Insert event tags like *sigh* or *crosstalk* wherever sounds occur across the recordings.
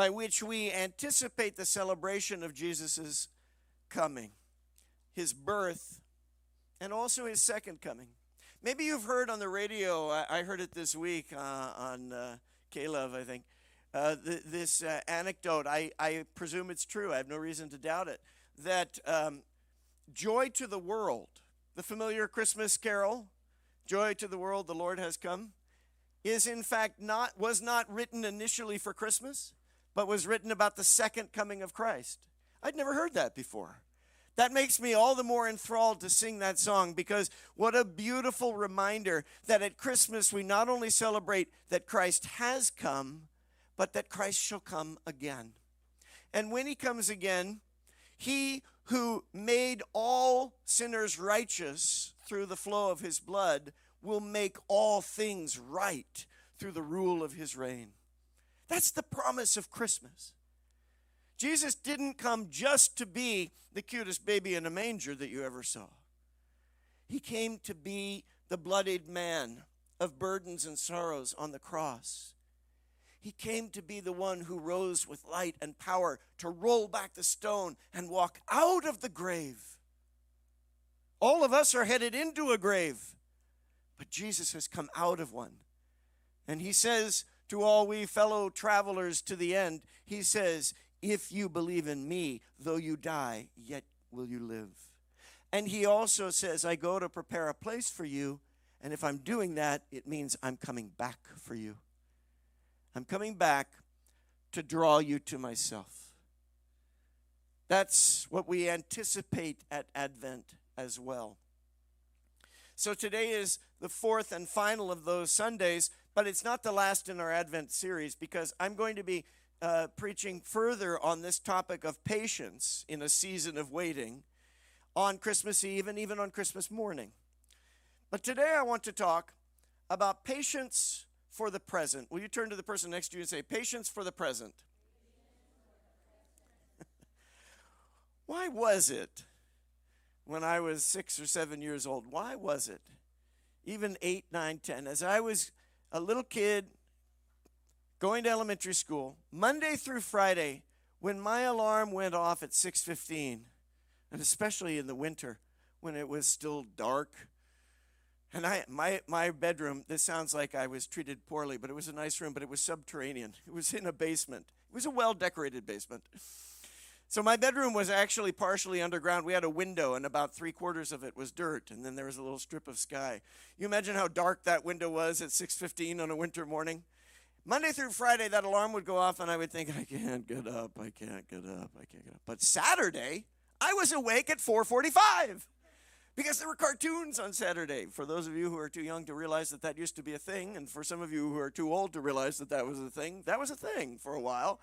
by which we anticipate the celebration of Jesus' coming, his birth, and also his second coming. Maybe you've heard on the radio, I, heard it this week uh, on uh, K-LOVE, I think, uh, th- this uh, anecdote. I, I presume it's true, I have no reason to doubt it. That um, Joy to the World, the familiar Christmas carol, Joy to the World, the Lord has come, is in fact not, was not written initially for Christmas, but was written about the second coming of Christ. I'd never heard that before. That makes me all the more enthralled to sing that song because what a beautiful reminder that at Christmas we not only celebrate that Christ has come, but that Christ shall come again. And when he comes again, he who made all sinners righteous through the flow of his blood will make all things right through the rule of his reign. That's the promise of Christmas. Jesus didn't come just to be the cutest baby in a manger that you ever saw. He came to be the bloodied man of burdens and sorrows on the cross. He came to be the one who rose with light and power to roll back the stone and walk out of the grave. All of us are headed into a grave, but Jesus has come out of one. And he says to all we fellow travelers to the end, he says, if you believe in me, though you die, yet will you live. And he also says, I go to prepare a place for you. And if I'm doing that, it means I'm coming back for you. I'm coming back to draw you to myself. That's what we anticipate at Advent as well. So today is the fourth and final of those Sundays, but it's not the last in our Advent series because I'm going to be uh, preaching further on this topic of patience in a season of waiting on Christmas Eve and even on Christmas morning. But today I want to talk about patience for the present. Will you turn to the person next to you and say, Patience for the present? *laughs* Why was it when I was six or seven years old? Why was it? Even eight, nine, ten. As I was a little kid going to elementary school, Monday through Friday, when my alarm went off at 6:15, and especially in the winter when it was still dark, and I my my bedroom, this sounds like I was treated poorly, but it was a nice room, but it was subterranean. It was in a basement. It was a well-decorated basement. So my bedroom was actually partially underground. We had a window, and about three quarters of it was dirt, and then there was a little strip of sky. You imagine how dark that window was at 6:15 on a winter morning? Monday through Friday, that alarm would go off, and I would think, I can't get up, I can't get up, I can't get up. But Saturday, I was awake at 4:45 because there were cartoons on Saturday. For those of you who are too young to realize that that used to be a thing, and for some of you who are too old to realize that that was a thing, that was a thing for a while.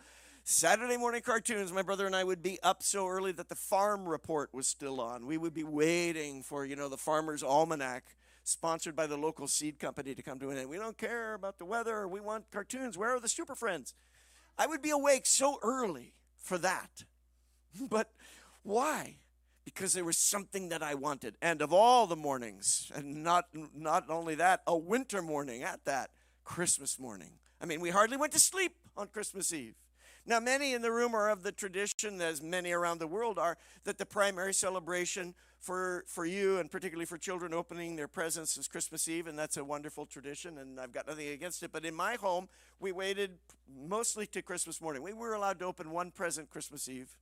Saturday morning cartoons, my brother and I would be up so early that the farm report was still on. We would be waiting for, you know, the farmer's almanac sponsored by the local seed company to come to an end. We don't care about the weather. We want cartoons. Where are the super friends? I would be awake so early for that. *laughs* But why? Because there was something that I wanted. And of all the mornings, and not not only that, a winter morning at that, Christmas morning. I mean, we hardly went to sleep on Christmas Eve. Now, many in the room are of the tradition, as many around the world are, that the primary celebration for, for you and particularly for children opening their presents is Christmas Eve, and that's a wonderful tradition, and I've got nothing against it. But in my home, we waited mostly to Christmas morning. We were allowed to open one present Christmas Eve.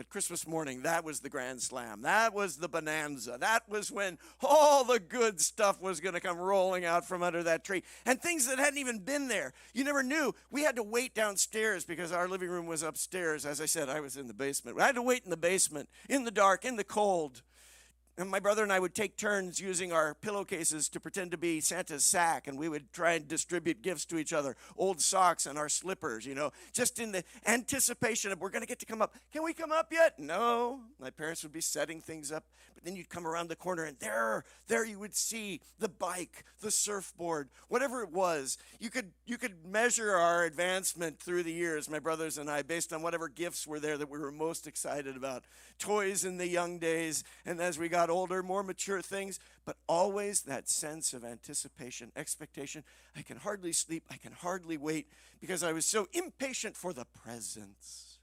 But Christmas morning, that was the grand slam. That was the bonanza. That was when all the good stuff was going to come rolling out from under that tree. And things that hadn't even been there. You never knew. We had to wait downstairs because our living room was upstairs. As I said, I was in the basement. I had to wait in the basement, in the dark, in the cold. And my brother and I would take turns using our pillowcases to pretend to be Santa's sack, and we would try and distribute gifts to each other old socks and our slippers, you know, just in the anticipation of we're going to get to come up. Can we come up yet? No. My parents would be setting things up, but then you'd come around the corner, and there, there you would see the bike, the surfboard, whatever it was. You could, you could measure our advancement through the years, my brothers and I, based on whatever gifts were there that we were most excited about. Toys in the young days, and as we got got older, more mature things, but always that sense of anticipation, expectation. I can hardly sleep, I can hardly wait because I was so impatient for the presents.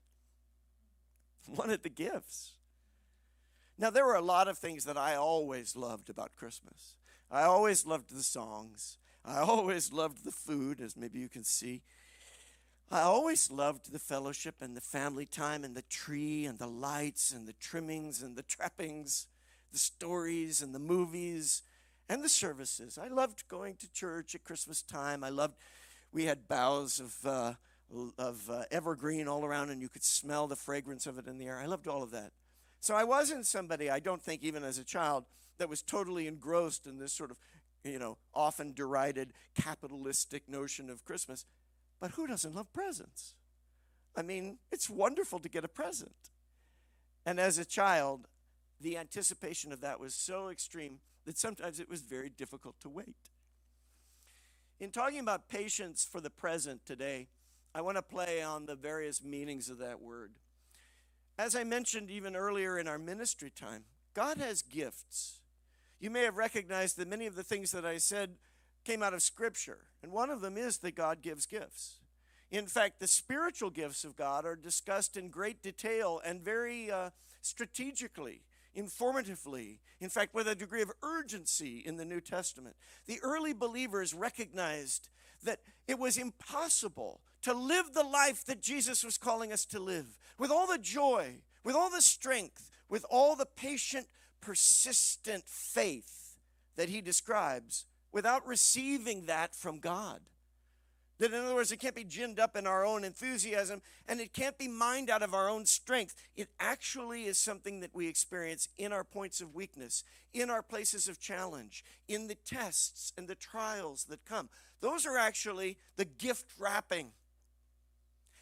*laughs* Wanted the gifts. Now, there were a lot of things that I always loved about Christmas. I always loved the songs. I always loved the food, as maybe you can see. I always loved the fellowship and the family time and the tree and the lights and the trimmings and the trappings, the stories and the movies and the services. I loved going to church at Christmas time. I loved, we had boughs of, uh, of uh, evergreen all around and you could smell the fragrance of it in the air. I loved all of that. So I wasn't somebody, I don't think, even as a child, that was totally engrossed in this sort of, you know, often derided capitalistic notion of Christmas. But who doesn't love presents? I mean, it's wonderful to get a present. And as a child, the anticipation of that was so extreme that sometimes it was very difficult to wait. In talking about patience for the present today, I want to play on the various meanings of that word. As I mentioned even earlier in our ministry time, God has gifts. You may have recognized that many of the things that I said came out of Scripture, and one of them is that God gives gifts. In fact, the spiritual gifts of God are discussed in great detail and very uh, strategically, informatively, in fact, with a degree of urgency in the New Testament. The early believers recognized that it was impossible to live the life that Jesus was calling us to live with all the joy, with all the strength, with all the patient, persistent faith that he describes without receiving that from God. That, in other words, it can't be ginned up in our own enthusiasm and it can't be mined out of our own strength. It actually is something that we experience in our points of weakness, in our places of challenge, in the tests and the trials that come. Those are actually the gift wrapping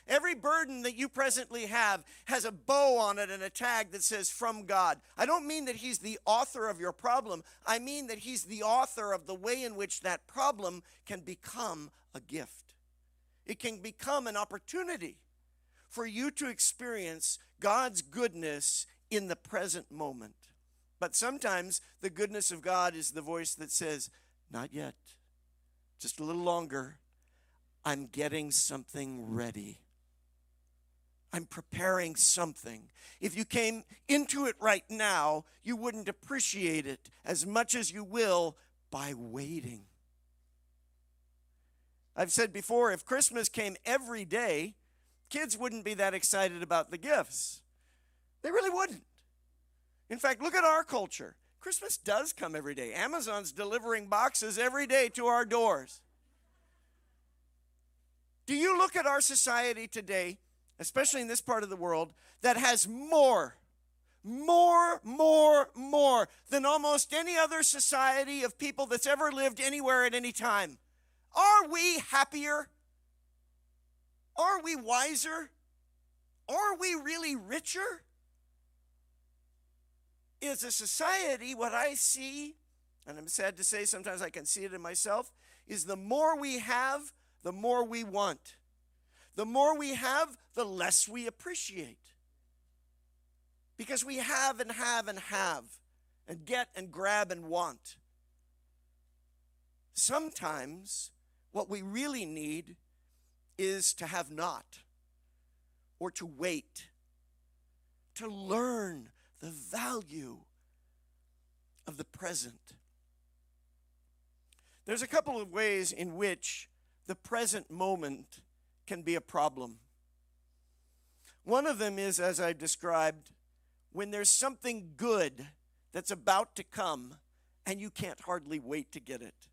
Every burden that you presently have has a bow on it and a tag that says from God. I don't mean that He's the author of your problem, I mean that He's the author of the way in which that problem can become a gift. It can become an opportunity for you to experience God's goodness in the present moment. But sometimes the goodness of God is the voice that says, Not yet, just a little longer. I'm getting something ready. I'm preparing something. If you came into it right now, you wouldn't appreciate it as much as you will by waiting. I've said before if Christmas came every day, kids wouldn't be that excited about the gifts. They really wouldn't. In fact, look at our culture. Christmas does come every day. Amazon's delivering boxes every day to our doors. Do you look at our society today especially in this part of the world, that has more, more, more, more than almost any other society of people that's ever lived anywhere at any time. Are we happier? Are we wiser? Are we really richer? Is a society what I see, and I'm sad to say sometimes I can see it in myself, is the more we have, the more we want. The more we have, the less we appreciate. Because we have and have and have, and get and grab and want. Sometimes what we really need is to have not, or to wait, to learn the value of the present. There's a couple of ways in which the present moment can be a problem. One of them is, as I described, when there's something good that's about to come and you can't hardly wait to get it.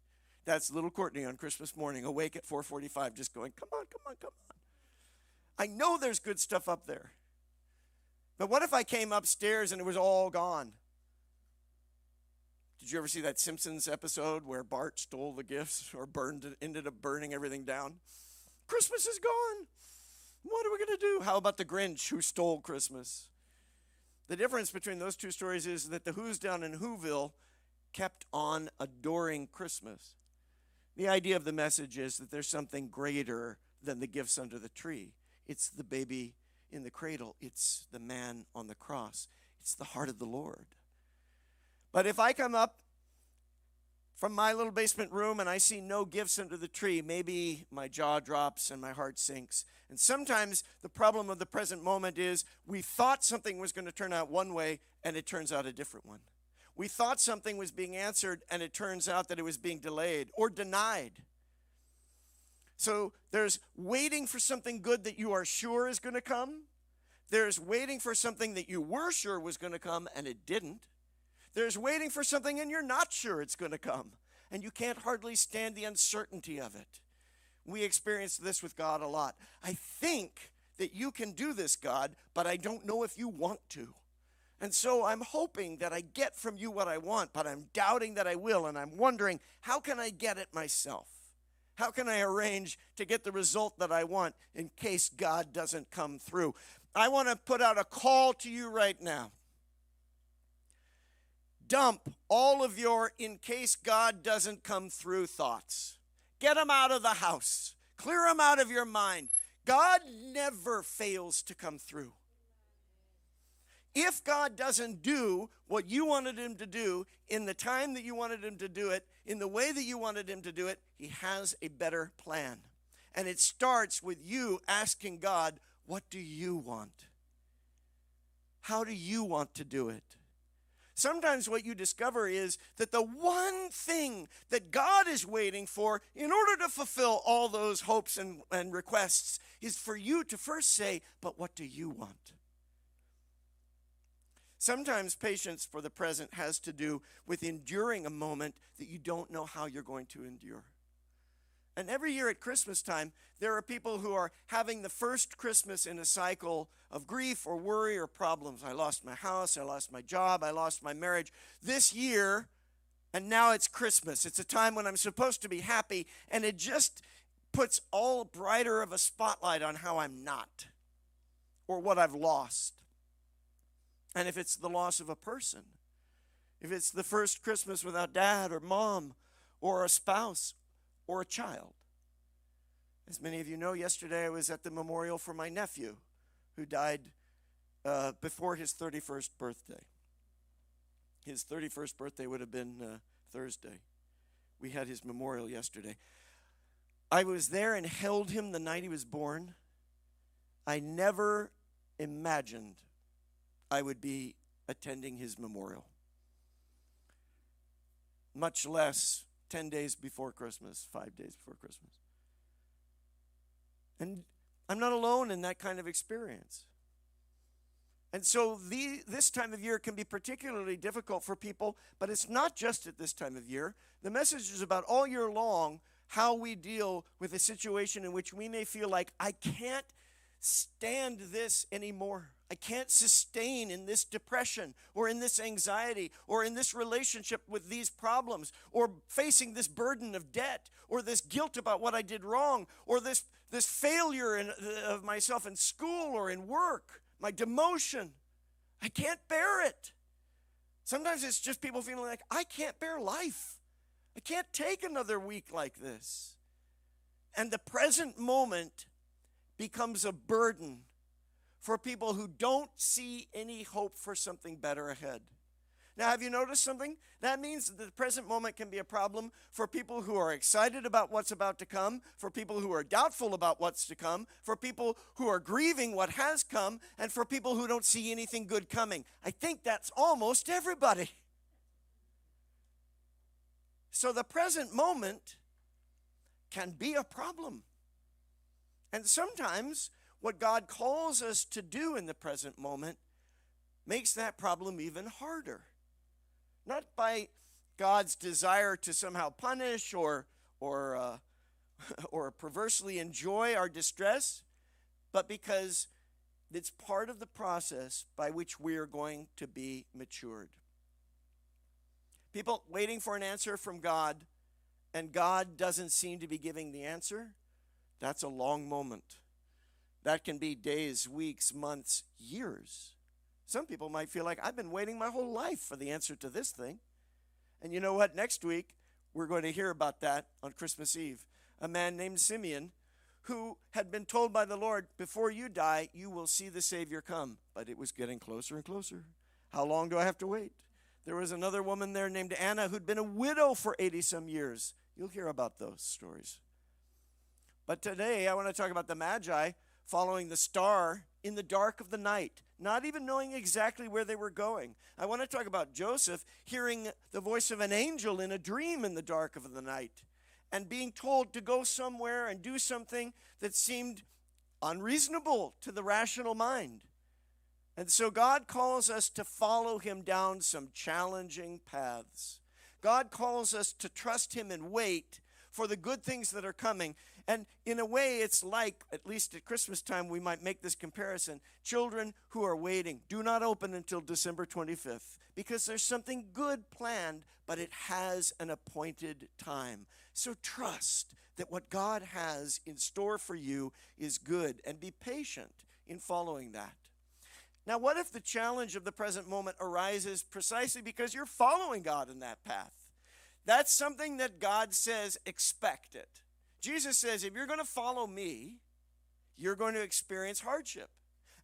That's little Courtney on Christmas morning, awake at 4:45, just going, "Come on, come on, come on." I know there's good stuff up there, but what if I came upstairs and it was all gone? Did you ever see that Simpsons episode where Bart stole the gifts or burned it, ended up burning everything down? Christmas is gone. What are we going to do? How about the Grinch who stole Christmas? The difference between those two stories is that the Who's down in Whoville kept on adoring Christmas. The idea of the message is that there's something greater than the gifts under the tree. It's the baby in the cradle, it's the man on the cross, it's the heart of the Lord. But if I come up from my little basement room and I see no gifts under the tree, maybe my jaw drops and my heart sinks. And sometimes the problem of the present moment is we thought something was going to turn out one way and it turns out a different one. We thought something was being answered and it turns out that it was being delayed or denied. So there's waiting for something good that you are sure is going to come. There's waiting for something that you were sure was going to come and it didn't. There's waiting for something and you're not sure it's going to come. And you can't hardly stand the uncertainty of it. We experience this with God a lot. I think that you can do this, God, but I don't know if you want to. And so I'm hoping that I get from you what I want, but I'm doubting that I will. And I'm wondering, how can I get it myself? How can I arrange to get the result that I want in case God doesn't come through? I want to put out a call to you right now dump all of your in case God doesn't come through thoughts. Get them out of the house, clear them out of your mind. God never fails to come through. If God doesn't do what you wanted him to do in the time that you wanted him to do it, in the way that you wanted him to do it, he has a better plan. And it starts with you asking God, What do you want? How do you want to do it? Sometimes what you discover is that the one thing that God is waiting for in order to fulfill all those hopes and, and requests is for you to first say, But what do you want? Sometimes patience for the present has to do with enduring a moment that you don't know how you're going to endure. And every year at Christmas time, there are people who are having the first Christmas in a cycle of grief or worry or problems. I lost my house, I lost my job, I lost my marriage. This year, and now it's Christmas. It's a time when I'm supposed to be happy, and it just puts all brighter of a spotlight on how I'm not or what I've lost. And if it's the loss of a person, if it's the first Christmas without dad or mom or a spouse or a child. As many of you know, yesterday I was at the memorial for my nephew who died uh, before his 31st birthday. His 31st birthday would have been uh, Thursday. We had his memorial yesterday. I was there and held him the night he was born. I never imagined I would be attending his memorial, much less 10 days before Christmas, five days before Christmas. And I'm not alone in that kind of experience. And so the, this time of year can be particularly difficult for people, but it's not just at this time of year. The message is about all year long how we deal with a situation in which we may feel like, I can't stand this anymore. I can't sustain in this depression or in this anxiety or in this relationship with these problems or facing this burden of debt or this guilt about what I did wrong or this, this failure in, of myself in school or in work, my demotion. I can't bear it. Sometimes it's just people feeling like, I can't bear life. I can't take another week like this. And the present moment becomes a burden for people who don't see any hope for something better ahead. Now, have you noticed something? That means that the present moment can be a problem for people who are excited about what's about to come, for people who are doubtful about what's to come, for people who are grieving what has come, and for people who don't see anything good coming. I think that's almost everybody. So the present moment can be a problem. And sometimes what God calls us to do in the present moment makes that problem even harder. Not by God's desire to somehow punish or, or, uh, *laughs* or perversely enjoy our distress, but because it's part of the process by which we are going to be matured. People waiting for an answer from God, and God doesn't seem to be giving the answer, that's a long moment. That can be days, weeks, months, years. Some people might feel like I've been waiting my whole life for the answer to this thing. And you know what? Next week, we're going to hear about that on Christmas Eve. A man named Simeon who had been told by the Lord, Before you die, you will see the Savior come. But it was getting closer and closer. How long do I have to wait? There was another woman there named Anna who'd been a widow for 80 some years. You'll hear about those stories. But today I want to talk about the Magi following the star in the dark of the night, not even knowing exactly where they were going. I want to talk about Joseph hearing the voice of an angel in a dream in the dark of the night and being told to go somewhere and do something that seemed unreasonable to the rational mind. And so God calls us to follow him down some challenging paths. God calls us to trust him and wait for the good things that are coming. And in a way, it's like, at least at Christmas time, we might make this comparison. Children who are waiting do not open until December 25th because there's something good planned, but it has an appointed time. So trust that what God has in store for you is good and be patient in following that. Now, what if the challenge of the present moment arises precisely because you're following God in that path? That's something that God says, expect it. Jesus says, if you're going to follow me, you're going to experience hardship.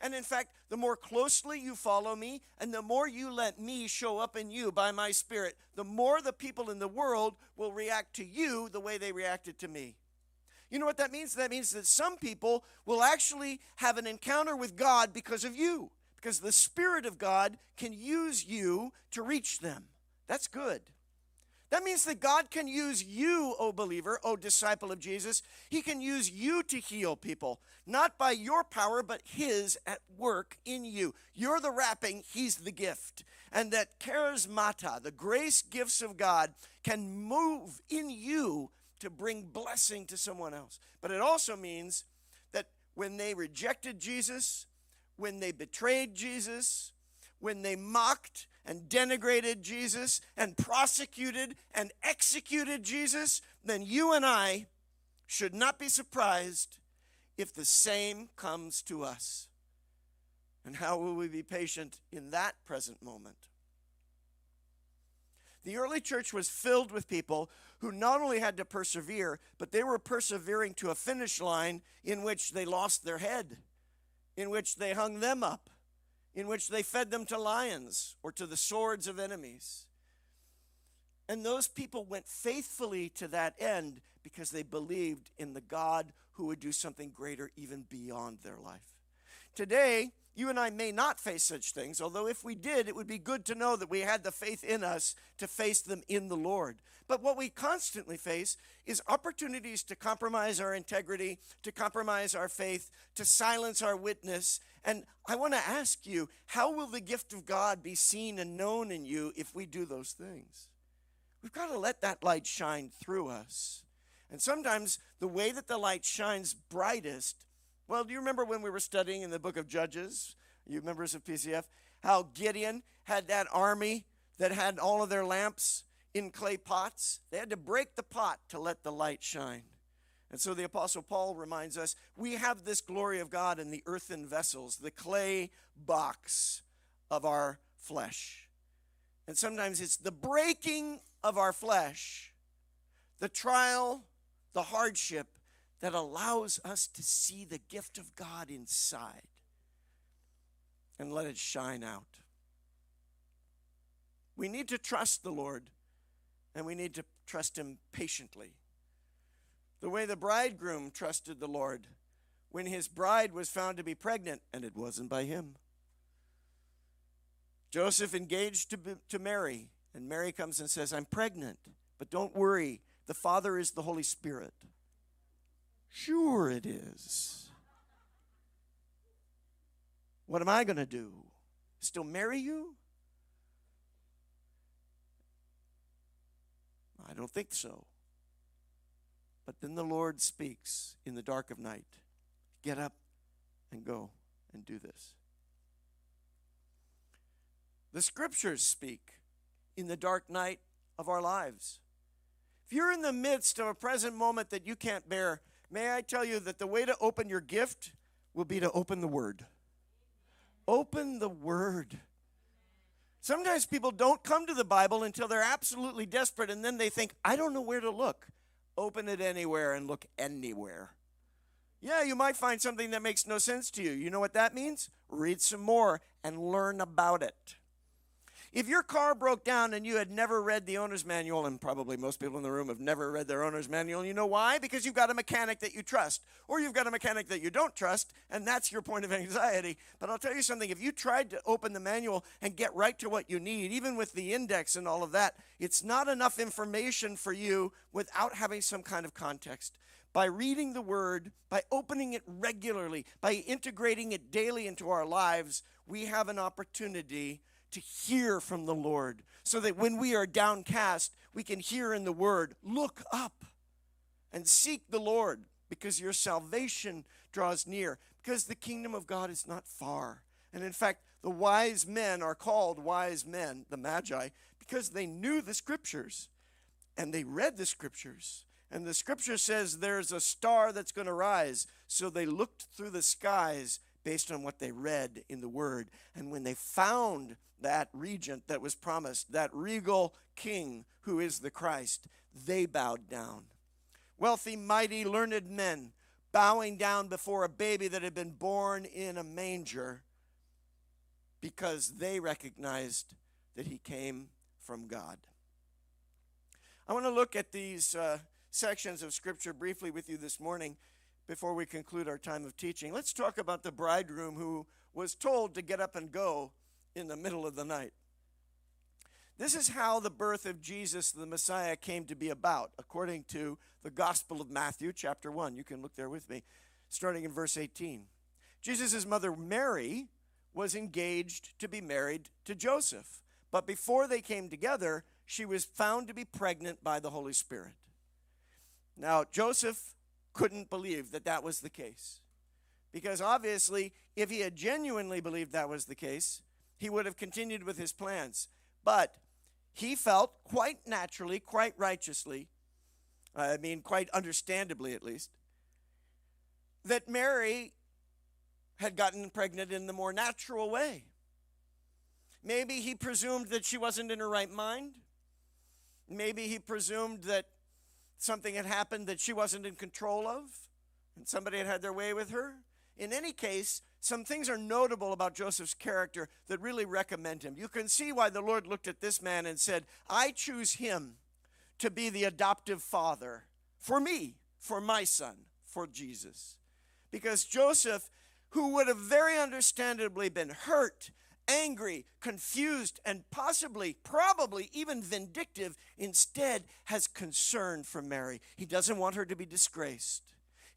And in fact, the more closely you follow me and the more you let me show up in you by my Spirit, the more the people in the world will react to you the way they reacted to me. You know what that means? That means that some people will actually have an encounter with God because of you, because the Spirit of God can use you to reach them. That's good. That means that God can use you, O believer, O disciple of Jesus. He can use you to heal people, not by your power, but His at work in you. You're the wrapping, He's the gift. And that charismata, the grace gifts of God, can move in you to bring blessing to someone else. But it also means that when they rejected Jesus, when they betrayed Jesus, when they mocked and denigrated Jesus and prosecuted and executed Jesus, then you and I should not be surprised if the same comes to us. And how will we be patient in that present moment? The early church was filled with people who not only had to persevere, but they were persevering to a finish line in which they lost their head, in which they hung them up, in which they fed them to lions or to the swords of enemies. And those people went faithfully to that end because they believed in the God who would do something greater even beyond their life. Today, you and I may not face such things, although if we did, it would be good to know that we had the faith in us to face them in the Lord. But what we constantly face is opportunities to compromise our integrity, to compromise our faith, to silence our witness. And I want to ask you, how will the gift of God be seen and known in you if we do those things? We've got to let that light shine through us. And sometimes the way that the light shines brightest well, do you remember when we were studying in the book of Judges, you members of PCF, how Gideon had that army that had all of their lamps in clay pots? They had to break the pot to let the light shine. And so the Apostle Paul reminds us we have this glory of God in the earthen vessels, the clay box of our flesh. And sometimes it's the breaking of our flesh, the trial, the hardship that allows us to see the gift of God inside and let it shine out. We need to trust the Lord and we need to trust Him patiently. The way the bridegroom trusted the Lord when his bride was found to be pregnant and it wasn't by him. Joseph engaged to, to Mary, and Mary comes and says, I'm pregnant, but don't worry, the Father is the Holy Spirit. Sure, it is. What am I going to do? Still marry you? I don't think so. But then the Lord speaks in the dark of night Get up and go and do this. The scriptures speak in the dark night of our lives. If you're in the midst of a present moment that you can't bear, May I tell you that the way to open your gift will be to open the Word. Open the Word. Sometimes people don't come to the Bible until they're absolutely desperate and then they think, I don't know where to look. Open it anywhere and look anywhere. Yeah, you might find something that makes no sense to you. You know what that means? Read some more and learn about it. If your car broke down and you had never read the owner's manual, and probably most people in the room have never read their owner's manual, you know why? Because you've got a mechanic that you trust, or you've got a mechanic that you don't trust, and that's your point of *laughs* anxiety. But I'll tell you something if you tried to open the manual and get right to what you need, even with the index and all of that, it's not enough information for you without having some kind of context by reading the Word, by opening it regularly, by integrating it daily into our lives, we have an opportunity to hear from the Lord so that when we are downcast, we can hear in the Word, look up and seek the Lord because your salvation draws near, because the kingdom of God is not far. And in fact, the wise men are called wise men, the Magi, because they knew the scriptures and they read the scriptures. And the scripture says there's a star that's going to rise. So they looked through the skies based on what they read in the word. And when they found that regent that was promised, that regal king who is the Christ, they bowed down. Wealthy, mighty, learned men bowing down before a baby that had been born in a manger because they recognized that he came from God. I want to look at these uh, sections of Scripture briefly with you this morning before we conclude our time of teaching. Let's talk about the bridegroom who was told to get up and go in the middle of the night. This is how the birth of Jesus, the Messiah, came to be about, according to the Gospel of Matthew, chapter 1. You can look there with me, starting in verse 18. Jesus' mother, Mary, was engaged to be married to Joseph. But before they came together, she was found to be pregnant by the Holy Spirit. Now, Joseph couldn't believe that that was the case. Because obviously, if he had genuinely believed that was the case, he would have continued with his plans. But he felt quite naturally, quite righteously, I mean, quite understandably at least, that Mary had gotten pregnant in the more natural way. Maybe he presumed that she wasn't in her right mind. Maybe he presumed that something had happened that she wasn't in control of, and somebody had had their way with her. In any case, some things are notable about Joseph's character that really recommend him. You can see why the Lord looked at this man and said, I choose him to be the adoptive father for me, for my son, for Jesus. Because Joseph, who would have very understandably been hurt angry, confused, and possibly, probably even vindictive, instead has concern for Mary. He doesn't want her to be disgraced.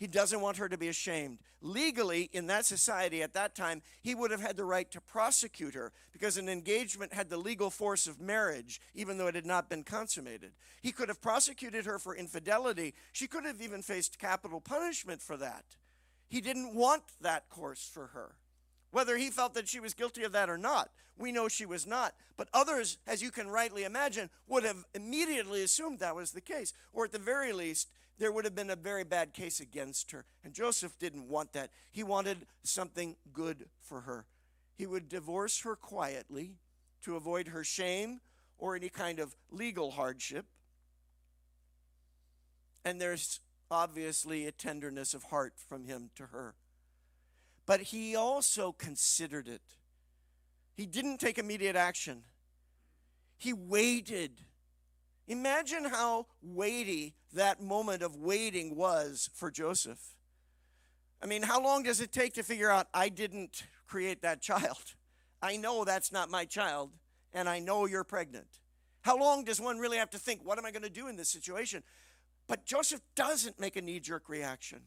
He doesn't want her to be ashamed. Legally, in that society at that time, he would have had the right to prosecute her because an engagement had the legal force of marriage, even though it had not been consummated. He could have prosecuted her for infidelity. She could have even faced capital punishment for that. He didn't want that course for her. Whether he felt that she was guilty of that or not, we know she was not. But others, as you can rightly imagine, would have immediately assumed that was the case. Or at the very least, there would have been a very bad case against her. And Joseph didn't want that. He wanted something good for her. He would divorce her quietly to avoid her shame or any kind of legal hardship. And there's obviously a tenderness of heart from him to her but he also considered it. He didn't take immediate action, he waited. Imagine how weighty that moment of waiting was for Joseph. I mean, how long does it take to figure out I didn't create that child? *laughs* I know that's not my child, and I know you're pregnant. How long does one really have to think, what am I going to do in this situation? But Joseph doesn't make a knee jerk reaction.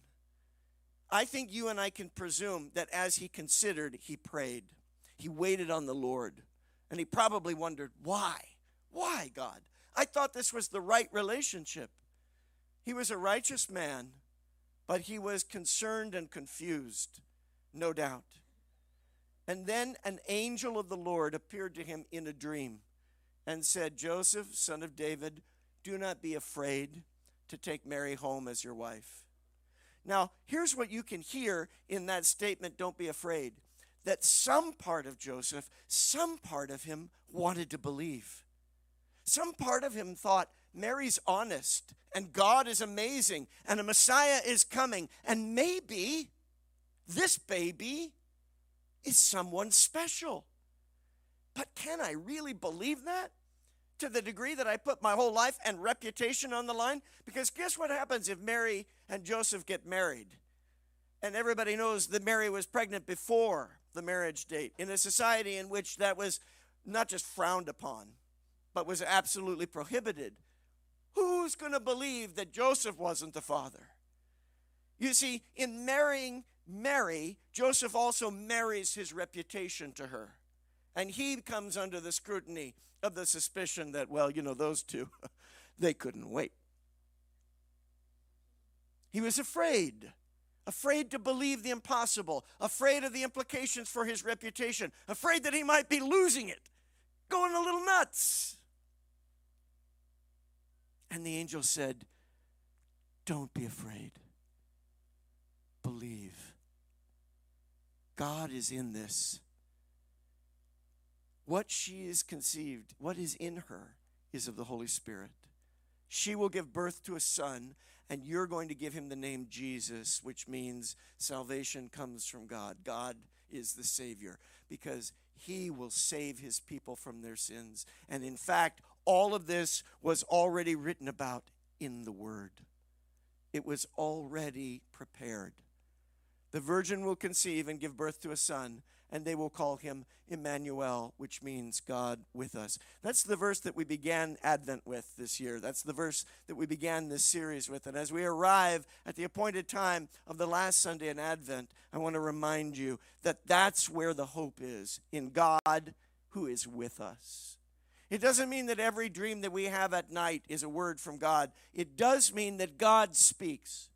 I think you and I can presume that as he considered, he prayed. He waited on the Lord. And he probably wondered, why? Why, God? I thought this was the right relationship. He was a righteous man, but he was concerned and confused, no doubt. And then an angel of the Lord appeared to him in a dream and said, Joseph, son of David, do not be afraid to take Mary home as your wife now, here's what you can hear in that statement don't be afraid that some part of Joseph, some part of him wanted to believe. Some part of him thought, Mary's honest, and God is amazing, and a Messiah is coming, and maybe this baby is someone special. But can I really believe that? To the degree that I put my whole life and reputation on the line? Because guess what happens if Mary and Joseph get married? And everybody knows that Mary was pregnant before the marriage date in a society in which that was not just frowned upon, but was absolutely prohibited. Who's going to believe that Joseph wasn't the father? You see, in marrying Mary, Joseph also marries his reputation to her. And he comes under the scrutiny of the suspicion that, well, you know, those two, *laughs* they couldn't wait. He was afraid, afraid to believe the impossible, afraid of the implications for his reputation, afraid that he might be losing it, going a little nuts. And the angel said, Don't be afraid believe. God is in this. What she is conceived, what is in her, is of the Holy Spirit. She will give birth to a son, and you're going to give him the name Jesus, which means salvation comes from God. God is the Savior because he will save his people from their sins. And in fact, all of this was already written about in the Word, it was already prepared. The virgin will conceive and give birth to a son, and they will call him Emmanuel, which means God with us. That's the verse that we began Advent with this year. That's the verse that we began this series with. And as we arrive at the appointed time of the last Sunday in Advent, I want to remind you that that's where the hope is in God who is with us. It doesn't mean that every dream that we have at night is a word from God. It does mean that God speaks.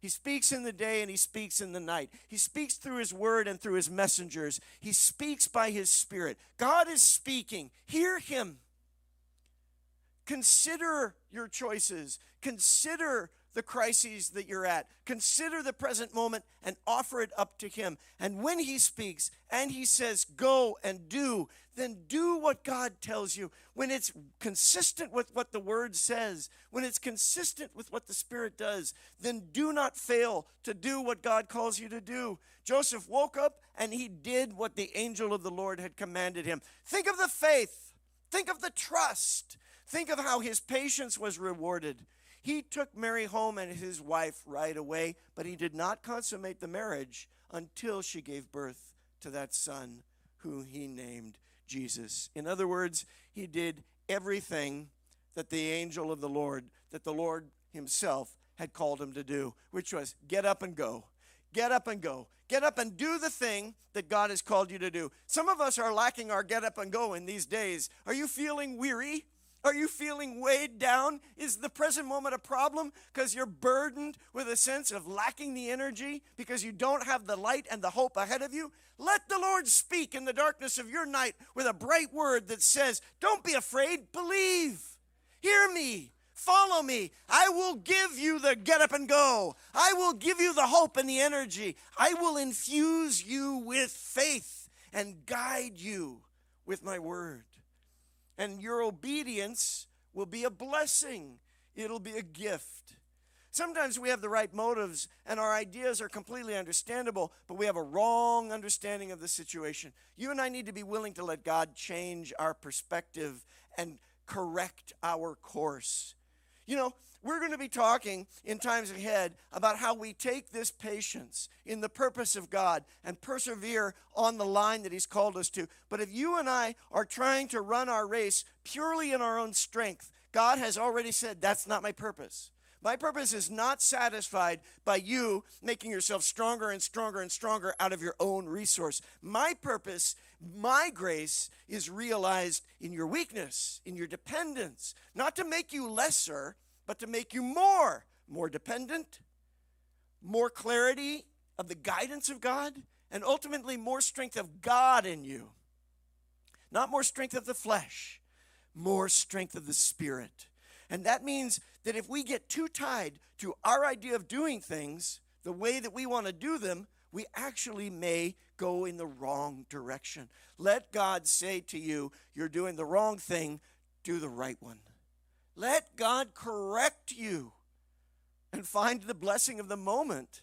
He speaks in the day and he speaks in the night. He speaks through his word and through his messengers. He speaks by his spirit. God is speaking. Hear him. Consider your choices. Consider the crises that you're at. Consider the present moment and offer it up to Him. And when He speaks and He says, go and do, then do what God tells you. When it's consistent with what the Word says, when it's consistent with what the Spirit does, then do not fail to do what God calls you to do. Joseph woke up and he did what the angel of the Lord had commanded him. Think of the faith, think of the trust, think of how his patience was rewarded. He took Mary home and his wife right away, but he did not consummate the marriage until she gave birth to that son who he named Jesus. In other words, he did everything that the angel of the Lord, that the Lord himself had called him to do, which was get up and go. Get up and go. Get up and do the thing that God has called you to do. Some of us are lacking our get up and go in these days. Are you feeling weary? Are you feeling weighed down? Is the present moment a problem because you're burdened with a sense of lacking the energy because you don't have the light and the hope ahead of you? Let the Lord speak in the darkness of your night with a bright word that says, Don't be afraid, believe. Hear me, follow me. I will give you the get up and go. I will give you the hope and the energy. I will infuse you with faith and guide you with my word and your obedience will be a blessing, it'll be a gift. Sometimes we have the right motives and our ideas are completely understandable, but we have a wrong understanding of the situation. You and I need to be willing to let God change our perspective and correct our course. You know, we're going to be talking in times ahead about how we take this patience in the purpose of God and persevere on the line that He's called us to. But if you and I are trying to run our race purely in our own strength, God has already said, That's not my purpose. My purpose is not satisfied by you making yourself stronger and stronger and stronger out of your own resource. My purpose, my grace, is realized in your weakness, in your dependence, not to make you lesser but to make you more, more dependent, more clarity of the guidance of God, and ultimately more strength of God in you. Not more strength of the flesh, more strength of the spirit. And that means that if we get too tied to our idea of doing things the way that we want to do them, we actually may go in the wrong direction. Let God say to you, You're doing the wrong thing, do the right one. Let God correct you and find the blessing of the moment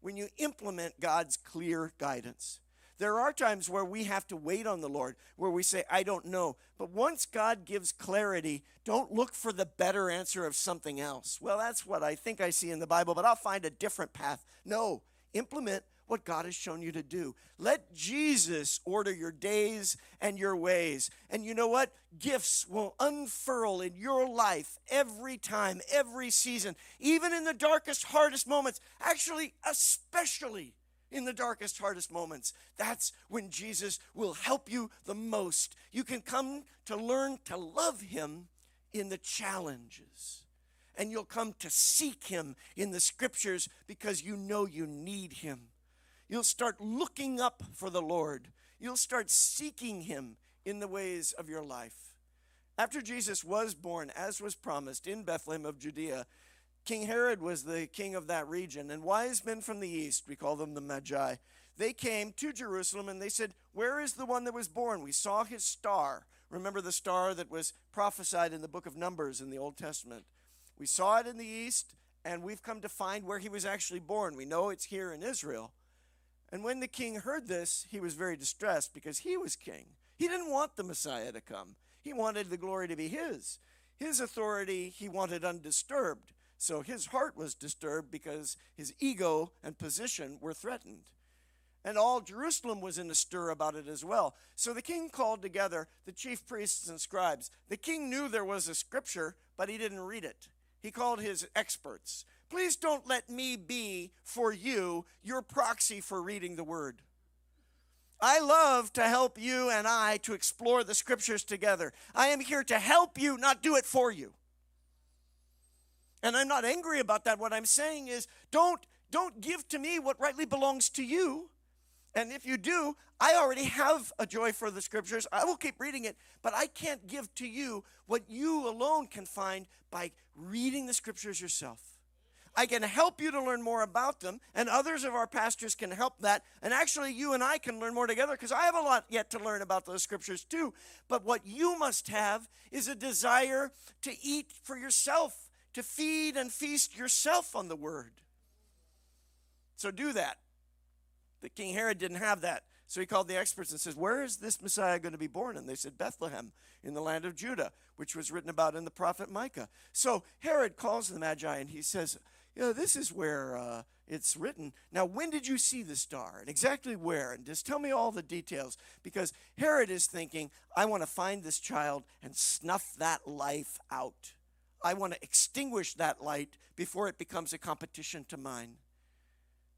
when you implement God's clear guidance. There are times where we have to wait on the Lord, where we say, I don't know. But once God gives clarity, don't look for the better answer of something else. Well, that's what I think I see in the Bible, but I'll find a different path. No, implement what God has shown you to do. Let Jesus order your days and your ways. And you know what? Gifts will unfurl in your life every time, every season, even in the darkest, hardest moments. Actually, especially in the darkest, hardest moments. That's when Jesus will help you the most. You can come to learn to love Him in the challenges. And you'll come to seek Him in the scriptures because you know you need Him. You'll start looking up for the Lord. You'll start seeking Him in the ways of your life. After Jesus was born, as was promised, in Bethlehem of Judea, King Herod was the king of that region, and wise men from the east, we call them the Magi, they came to Jerusalem and they said, Where is the one that was born? We saw his star. Remember the star that was prophesied in the book of Numbers in the Old Testament? We saw it in the east, and we've come to find where he was actually born. We know it's here in Israel. And when the king heard this, he was very distressed because he was king. He didn't want the Messiah to come, he wanted the glory to be his. His authority he wanted undisturbed. So his heart was disturbed because his ego and position were threatened. And all Jerusalem was in a stir about it as well. So the king called together the chief priests and scribes. The king knew there was a scripture, but he didn't read it. He called his experts. Please don't let me be for you your proxy for reading the word. I love to help you and I to explore the scriptures together. I am here to help you, not do it for you. And I'm not angry about that. What I'm saying is don't don't give to me what rightly belongs to you. And if you do, I already have a joy for the scriptures. I will keep reading it, but I can't give to you what you alone can find by reading the scriptures yourself. I can help you to learn more about them, and others of our pastors can help that. And actually, you and I can learn more together because I have a lot yet to learn about those scriptures too. But what you must have is a desire to eat for yourself, to feed and feast yourself on the word. So do that. The King Herod didn't have that. So he called the experts and says, Where is this Messiah going to be born? And they said, Bethlehem, in the land of Judah, which was written about in the prophet Micah. So Herod calls the Magi and he says, you know, this is where uh, it's written. Now, when did you see the star and exactly where? And just tell me all the details because Herod is thinking, I want to find this child and snuff that life out. I want to extinguish that light before it becomes a competition to mine.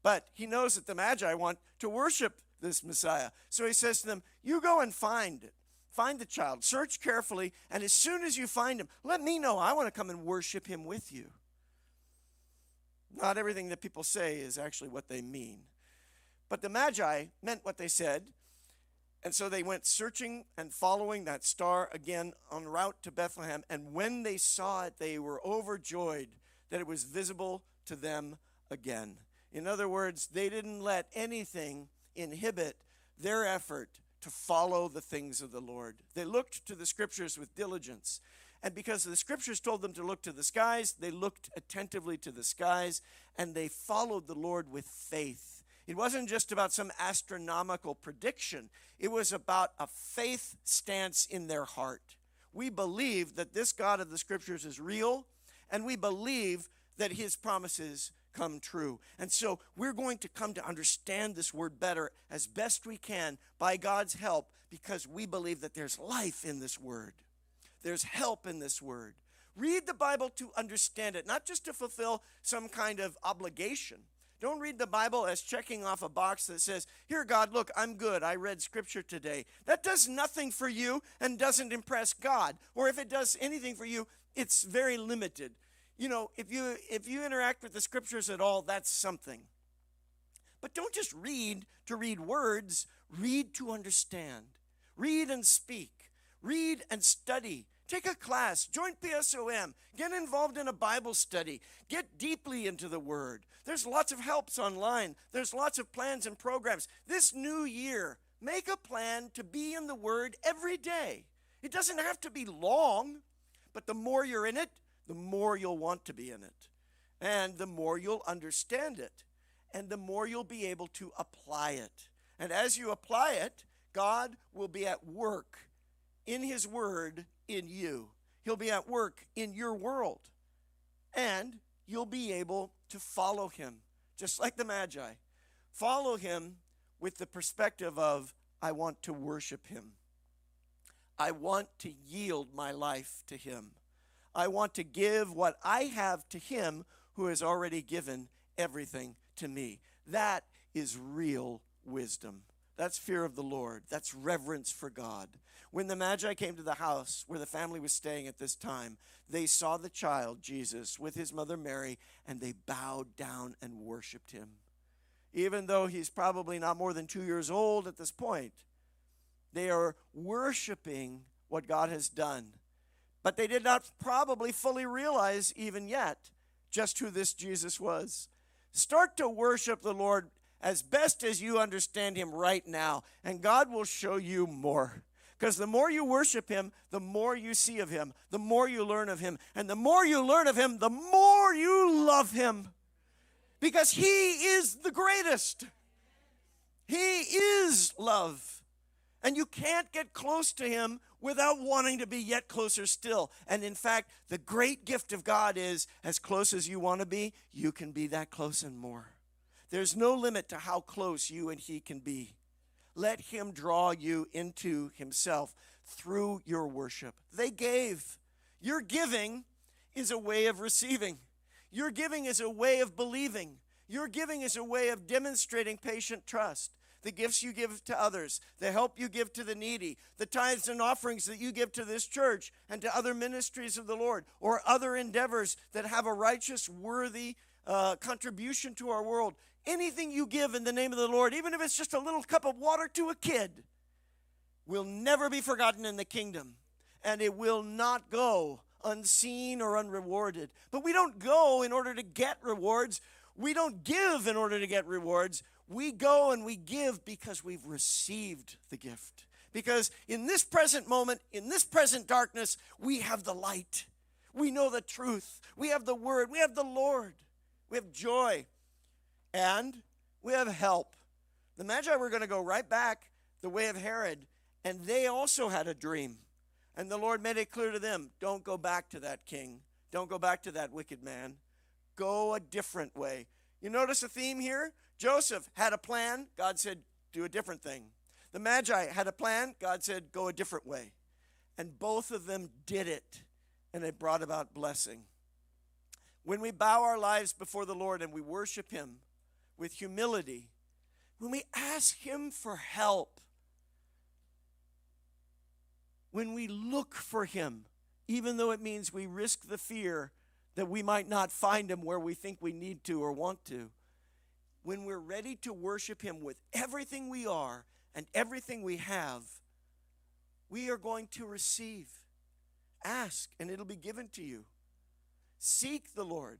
But he knows that the Magi want to worship this Messiah. So he says to them, You go and find it. Find the child, search carefully, and as soon as you find him, let me know. I want to come and worship him with you. Not everything that people say is actually what they mean. But the Magi meant what they said, and so they went searching and following that star again en route to Bethlehem. And when they saw it, they were overjoyed that it was visible to them again. In other words, they didn't let anything inhibit their effort to follow the things of the Lord. They looked to the scriptures with diligence. And because the scriptures told them to look to the skies, they looked attentively to the skies and they followed the Lord with faith. It wasn't just about some astronomical prediction, it was about a faith stance in their heart. We believe that this God of the scriptures is real, and we believe that his promises come true. And so we're going to come to understand this word better as best we can by God's help because we believe that there's life in this word. There's help in this word. Read the Bible to understand it, not just to fulfill some kind of obligation. Don't read the Bible as checking off a box that says, Here, God, look, I'm good. I read scripture today. That does nothing for you and doesn't impress God. Or if it does anything for you, it's very limited. You know, if you if you interact with the scriptures at all, that's something. But don't just read to read words, read to understand. Read and speak. Read and study. Take a class, join PSOM, get involved in a Bible study, get deeply into the Word. There's lots of helps online, there's lots of plans and programs. This new year, make a plan to be in the Word every day. It doesn't have to be long, but the more you're in it, the more you'll want to be in it. And the more you'll understand it. And the more you'll be able to apply it. And as you apply it, God will be at work in His Word in you. He'll be at work in your world. And you'll be able to follow Him, just like the Magi. Follow Him with the perspective of, I want to worship Him. I want to yield my life to Him. I want to give what I have to Him who has already given everything to me. That is real wisdom. That's fear of the Lord. That's reverence for God. When the Magi came to the house where the family was staying at this time, they saw the child, Jesus, with his mother Mary, and they bowed down and worshiped him. Even though he's probably not more than two years old at this point, they are worshiping what God has done. But they did not probably fully realize, even yet, just who this Jesus was. Start to worship the Lord as best as you understand Him right now, and God will show you more. Because the more you worship Him, the more you see of Him, the more you learn of Him. And the more you learn of Him, the more you love Him. Because He is the greatest. He is love. And you can't get close to Him without wanting to be yet closer still. And in fact, the great gift of God is as close as you want to be, you can be that close and more. There's no limit to how close you and He can be. Let Him draw you into Himself through your worship. They gave. Your giving is a way of receiving, your giving is a way of believing, your giving is a way of demonstrating patient trust the gifts you give to others, the help you give to the needy, the tithes and offerings that you give to this church and to other ministries of the Lord, or other endeavors that have a righteous, worthy uh, contribution to our world. Anything you give in the name of the Lord, even if it's just a little cup of water to a kid, will never be forgotten in the kingdom. And it will not go unseen or unrewarded. But we don't go in order to get rewards. We don't give in order to get rewards. We go and we give because we've received the gift. Because in this present moment, in this present darkness, we have the light. We know the truth. We have the word. We have the Lord. We have joy. And we have help. The Magi were going to go right back the way of Herod, and they also had a dream. And the Lord made it clear to them don't go back to that king, don't go back to that wicked man. Go a different way. You notice a theme here? Joseph had a plan, God said, do a different thing. The Magi had a plan, God said, go a different way. And both of them did it, and it brought about blessing. When we bow our lives before the Lord and we worship Him with humility, when we ask Him for help, when we look for Him, even though it means we risk the fear that we might not find Him where we think we need to or want to, when we're ready to worship Him with everything we are and everything we have, we are going to receive. Ask, and it'll be given to you. Seek the Lord,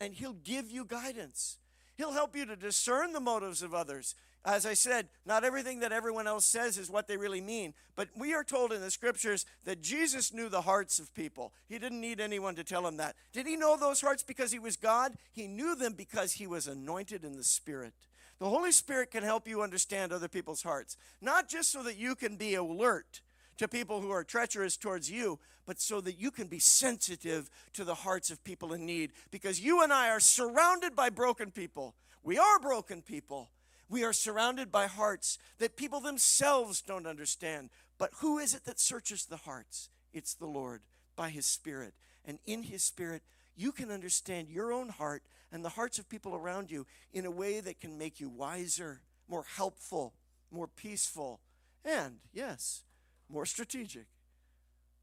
and He'll give you guidance. He'll help you to discern the motives of others. As I said, not everything that everyone else says is what they really mean. But we are told in the scriptures that Jesus knew the hearts of people. He didn't need anyone to tell him that. Did he know those hearts because he was God? He knew them because he was anointed in the Spirit. The Holy Spirit can help you understand other people's hearts, not just so that you can be alert to people who are treacherous towards you, but so that you can be sensitive to the hearts of people in need. Because you and I are surrounded by broken people. We are broken people. We are surrounded by hearts that people themselves don't understand. But who is it that searches the hearts? It's the Lord by His Spirit. And in His Spirit, you can understand your own heart and the hearts of people around you in a way that can make you wiser, more helpful, more peaceful, and, yes, more strategic,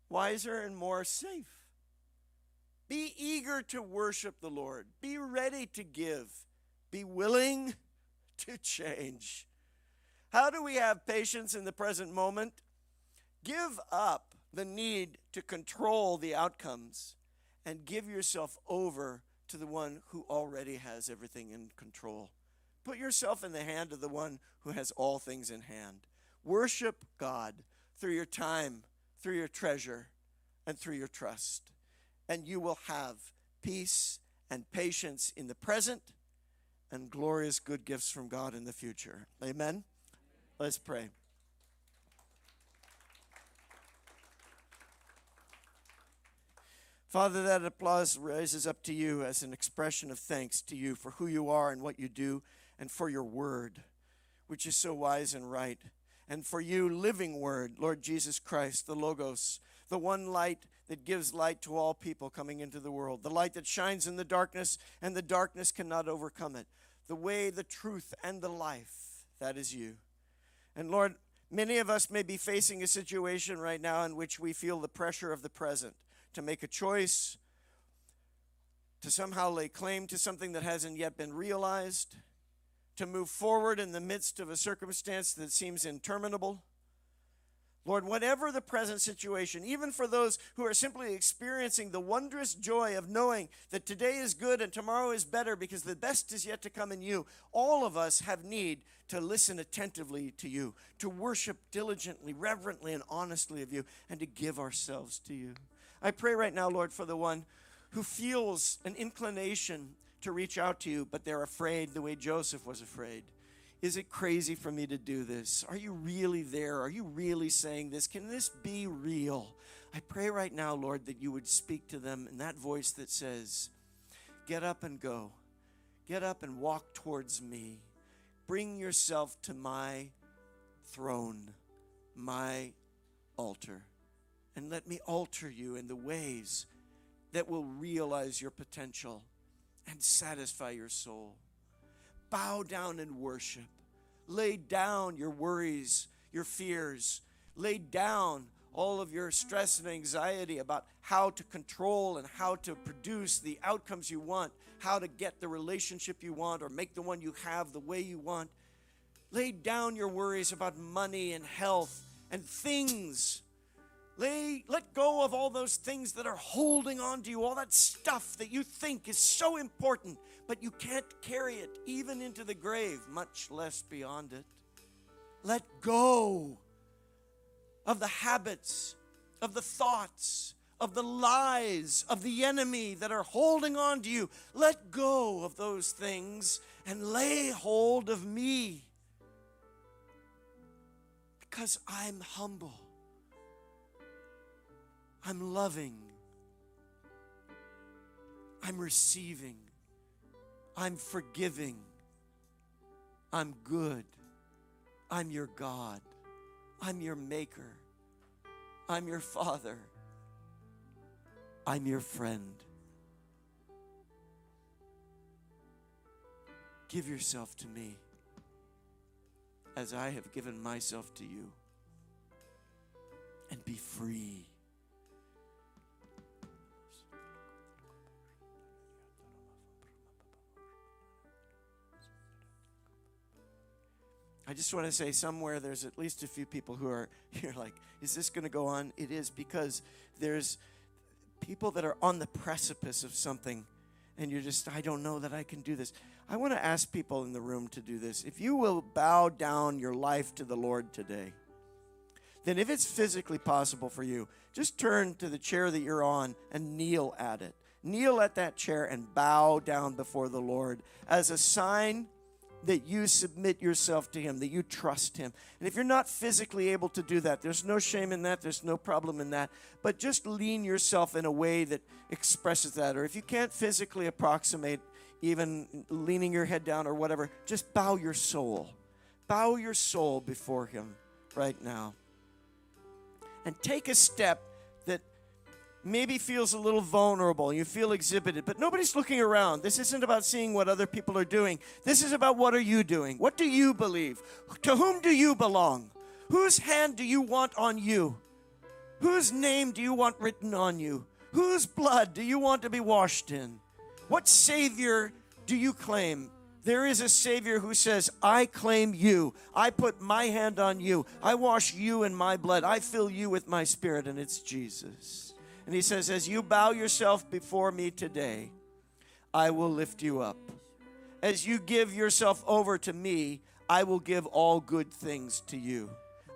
wiser, and more safe. Be eager to worship the Lord. Be ready to give. Be willing *laughs* to change. How do we have patience in the present moment? Give up the need to control the outcomes and give yourself over to the one who already has everything in control. Put yourself in the hand of the one who has all things in hand. Worship God through your time, through your treasure, and through your trust. And you will have peace and patience in the present and glorious good gifts from God in the future. Amen. Let's pray. Father, that applause rises up to you as an expression of thanks to you for who you are and what you do, and for your word, which is so wise and right, and for you, living word, Lord Jesus Christ, the Logos, the one light that gives light to all people coming into the world, the light that shines in the darkness, and the darkness cannot overcome it, the way, the truth, and the life. That is you. And Lord, many of us may be facing a situation right now in which we feel the pressure of the present to make a choice, to somehow lay claim to something that hasn't yet been realized, to move forward in the midst of a circumstance that seems interminable. Lord, whatever the present situation, even for those who are simply experiencing the wondrous joy of knowing that today is good and tomorrow is better because the best is yet to come in you, all of us have need to listen attentively to you, to worship diligently, reverently, and honestly of you, and to give ourselves to you. I pray right now, Lord, for the one who feels an inclination to reach out to you, but they're afraid the way Joseph was afraid. Is it crazy for me to do this? Are you really there? Are you really saying this? Can this be real? I pray right now, Lord, that you would speak to them in that voice that says, Get up and go. Get up and walk towards me. Bring yourself to my throne, my altar and let me alter you in the ways that will realize your potential and satisfy your soul. Bow down and worship. Lay down your worries, your fears. Lay down all of your stress and anxiety about how to control and how to produce the outcomes you want, how to get the relationship you want or make the one you have the way you want. Lay down your worries about money and health and things Lay, let go of all those things that are holding on to you, all that stuff that you think is so important, but you can't carry it even into the grave, much less beyond it. Let go of the habits, of the thoughts, of the lies of the enemy that are holding on to you. Let go of those things and lay hold of me because I'm humble. I'm loving. I'm receiving. I'm forgiving. I'm good. I'm your God. I'm your maker. I'm your father. I'm your friend. Give yourself to me as I have given myself to you. And be free. I just want to say somewhere there's at least a few people who are *laughs* you're like, is this going to go on? It is because there's people that are on the precipice of something and you're just I don't know that I can do this. I want to ask people in the room to do this. If you will bow down your life to the Lord today, then if it's physically possible for you, just turn to the chair that you're on and kneel at it. Kneel at that chair and bow down before the Lord as a sign that you submit yourself to Him, that you trust Him. And if you're not physically able to do that, there's no shame in that, there's no problem in that. But just lean yourself in a way that expresses that. Or if you can't physically approximate, even leaning your head down or whatever, just bow your soul. Bow your soul before Him right now. And take a step maybe feels a little vulnerable, you feel exhibited, but nobody's looking around. This isn't about seeing what other people are doing. This is about what are you doing? What do you believe? To whom do you belong? Whose hand do you want on you? Whose name do you want written on you? Whose blood do you want to be washed in? What Savior do you claim? There is a Savior who says, I claim you. I put my hand on you. I wash you in my blood. I fill you with my spirit, and it's Jesus. And he says, As you bow yourself before me today, I will lift you up. As you give yourself over to me, I will give all good things to you.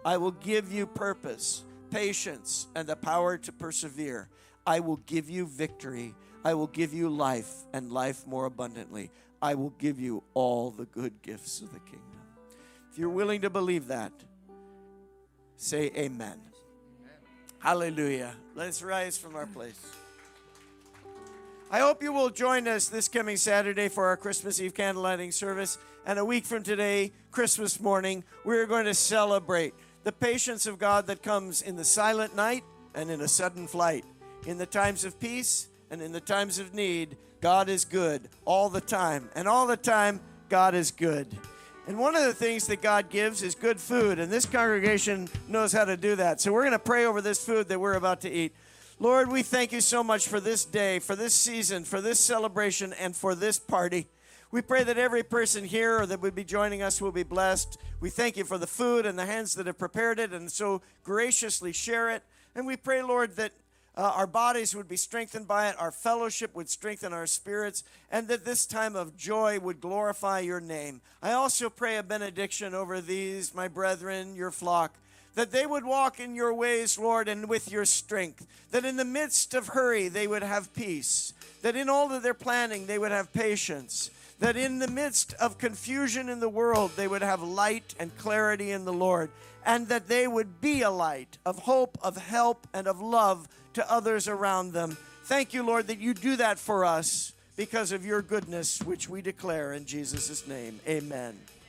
I will give you purpose, patience, and the power to persevere. I will give you victory. I will give you life and life more abundantly. I will give you all the good gifts of the kingdom. If you're willing to believe that, say amen. Hallelujah. Let's rise from our place. I hope you will join us this coming Saturday for our Christmas Eve candlelighting service. And a week from today, Christmas morning, we're going to celebrate the patience of God that comes in the silent night and in a sudden flight. In the times of peace and in the times of need, God is good all the time. And all the time, God is good. And one of the things that God gives is good food. And this congregation knows how to do that. So we're going to pray over this food that we're about to eat. Lord, we thank you so much for this day, for this season, for this celebration, and for this party. We pray that every person here or that would be joining us will be blessed. We thank you for the food and the hands that have prepared it and so graciously share it. And we pray, Lord, that uh, our bodies would be strengthened by it, our fellowship would strengthen our spirits, and that this time of joy would glorify your name. I also pray a benediction over these, my brethren, your flock that they would walk in your ways, Lord, and with your strength. That in the midst of hurry, they would have peace. That in all of their planning, they would have patience. That in the midst of confusion in the world, they would have light and clarity in the Lord. And that they would be a light of hope, of help, and of love to others around them. Thank you, Lord, that you do that for us because of your goodness, which we declare in Jesus' name. Amen.